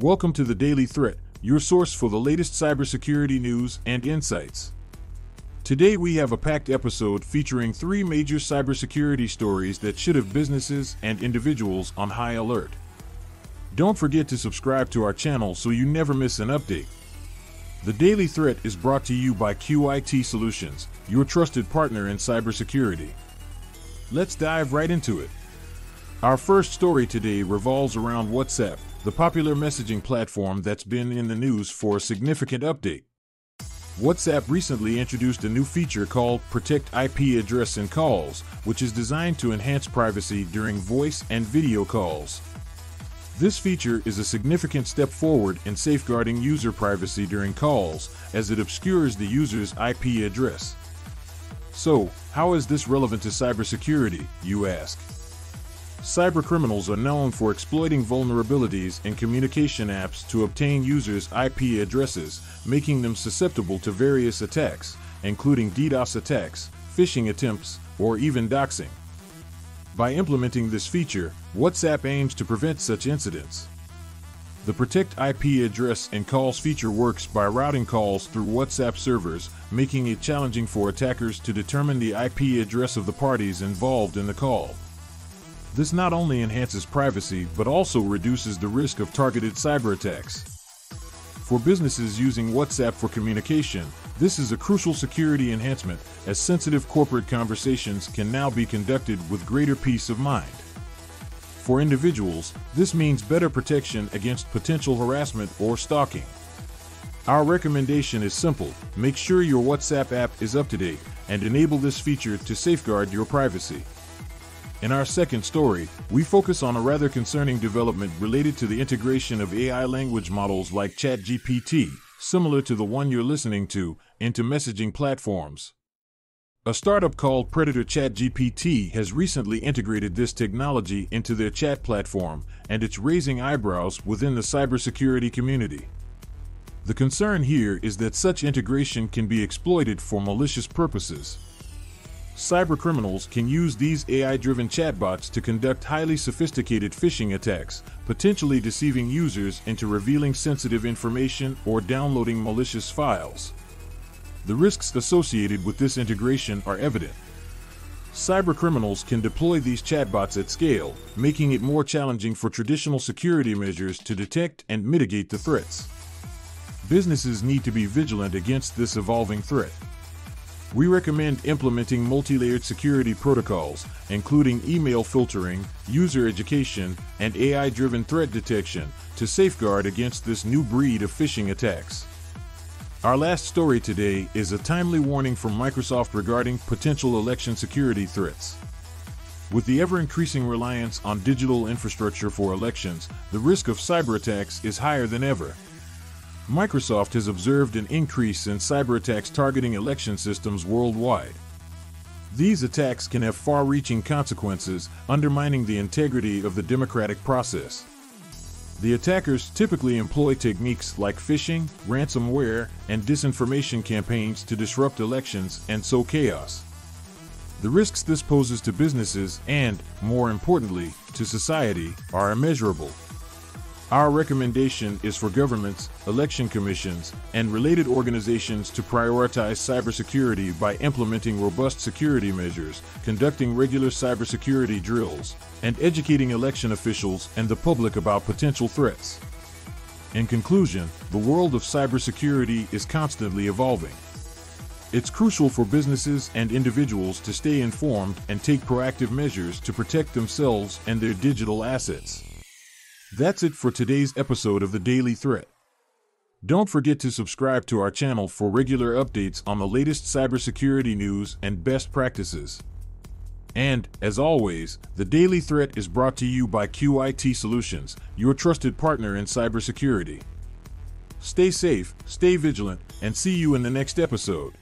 Welcome to the Daily Threat, your source for the latest cybersecurity news and insights. Today we have a packed episode featuring three major cybersecurity stories that should have businesses and individuals on high alert. Don't forget to subscribe to our channel so you never miss an update. The Daily Threat is brought to you by QIT Solutions, your trusted partner in cybersecurity. Let's dive right into it. Our first story today revolves around WhatsApp, the popular messaging platform that's been in the news for a significant update. WhatsApp recently introduced a new feature called Protect IP Address in Calls, which is designed to enhance privacy during voice and video calls. This feature is a significant step forward in safeguarding user privacy during calls, as it obscures the user's IP address. So, how is this relevant to cybersecurity, you ask? Cybercriminals are known for exploiting vulnerabilities in communication apps to obtain users' IP addresses, making them susceptible to various attacks, including DDoS attacks, phishing attempts, or even doxing. By implementing this feature, WhatsApp aims to prevent such incidents. The Protect IP address in calls feature works by routing calls through WhatsApp servers, making it challenging for attackers to determine the IP address of the parties involved in the call. This not only enhances privacy but also reduces the risk of targeted cyber attacks. For businesses using WhatsApp for communication, this is a crucial security enhancement as sensitive corporate conversations can now be conducted with greater peace of mind. For individuals, this means better protection against potential harassment or stalking. Our recommendation is simple make sure your WhatsApp app is up to date and enable this feature to safeguard your privacy. In our second story, we focus on a rather concerning development related to the integration of AI language models like ChatGPT, similar to the one you're listening to, into messaging platforms. A startup called Predator ChatGPT has recently integrated this technology into their chat platform, and it's raising eyebrows within the cybersecurity community. The concern here is that such integration can be exploited for malicious purposes. Cybercriminals can use these AI driven chatbots to conduct highly sophisticated phishing attacks, potentially deceiving users into revealing sensitive information or downloading malicious files. The risks associated with this integration are evident. Cybercriminals can deploy these chatbots at scale, making it more challenging for traditional security measures to detect and mitigate the threats. Businesses need to be vigilant against this evolving threat. We recommend implementing multi-layered security protocols, including email filtering, user education, and AI-driven threat detection, to safeguard against this new breed of phishing attacks. Our last story today is a timely warning from Microsoft regarding potential election security threats. With the ever increasing reliance on digital infrastructure for elections, the risk of cyber attacks is higher than ever. Microsoft has observed an increase in cyber attacks targeting election systems worldwide. These attacks can have far reaching consequences, undermining the integrity of the democratic process. The attackers typically employ techniques like phishing, ransomware, and disinformation campaigns to disrupt elections and sow chaos. The risks this poses to businesses and, more importantly, to society are immeasurable. Our recommendation is for governments, election commissions, and related organizations to prioritize cybersecurity by implementing robust security measures, conducting regular cybersecurity drills, and educating election officials and the public about potential threats. In conclusion, the world of cybersecurity is constantly evolving. It's crucial for businesses and individuals to stay informed and take proactive measures to protect themselves and their digital assets. That's it for today's episode of the Daily Threat. Don't forget to subscribe to our channel for regular updates on the latest cybersecurity news and best practices. And, as always, the Daily Threat is brought to you by QIT Solutions, your trusted partner in cybersecurity. Stay safe, stay vigilant, and see you in the next episode.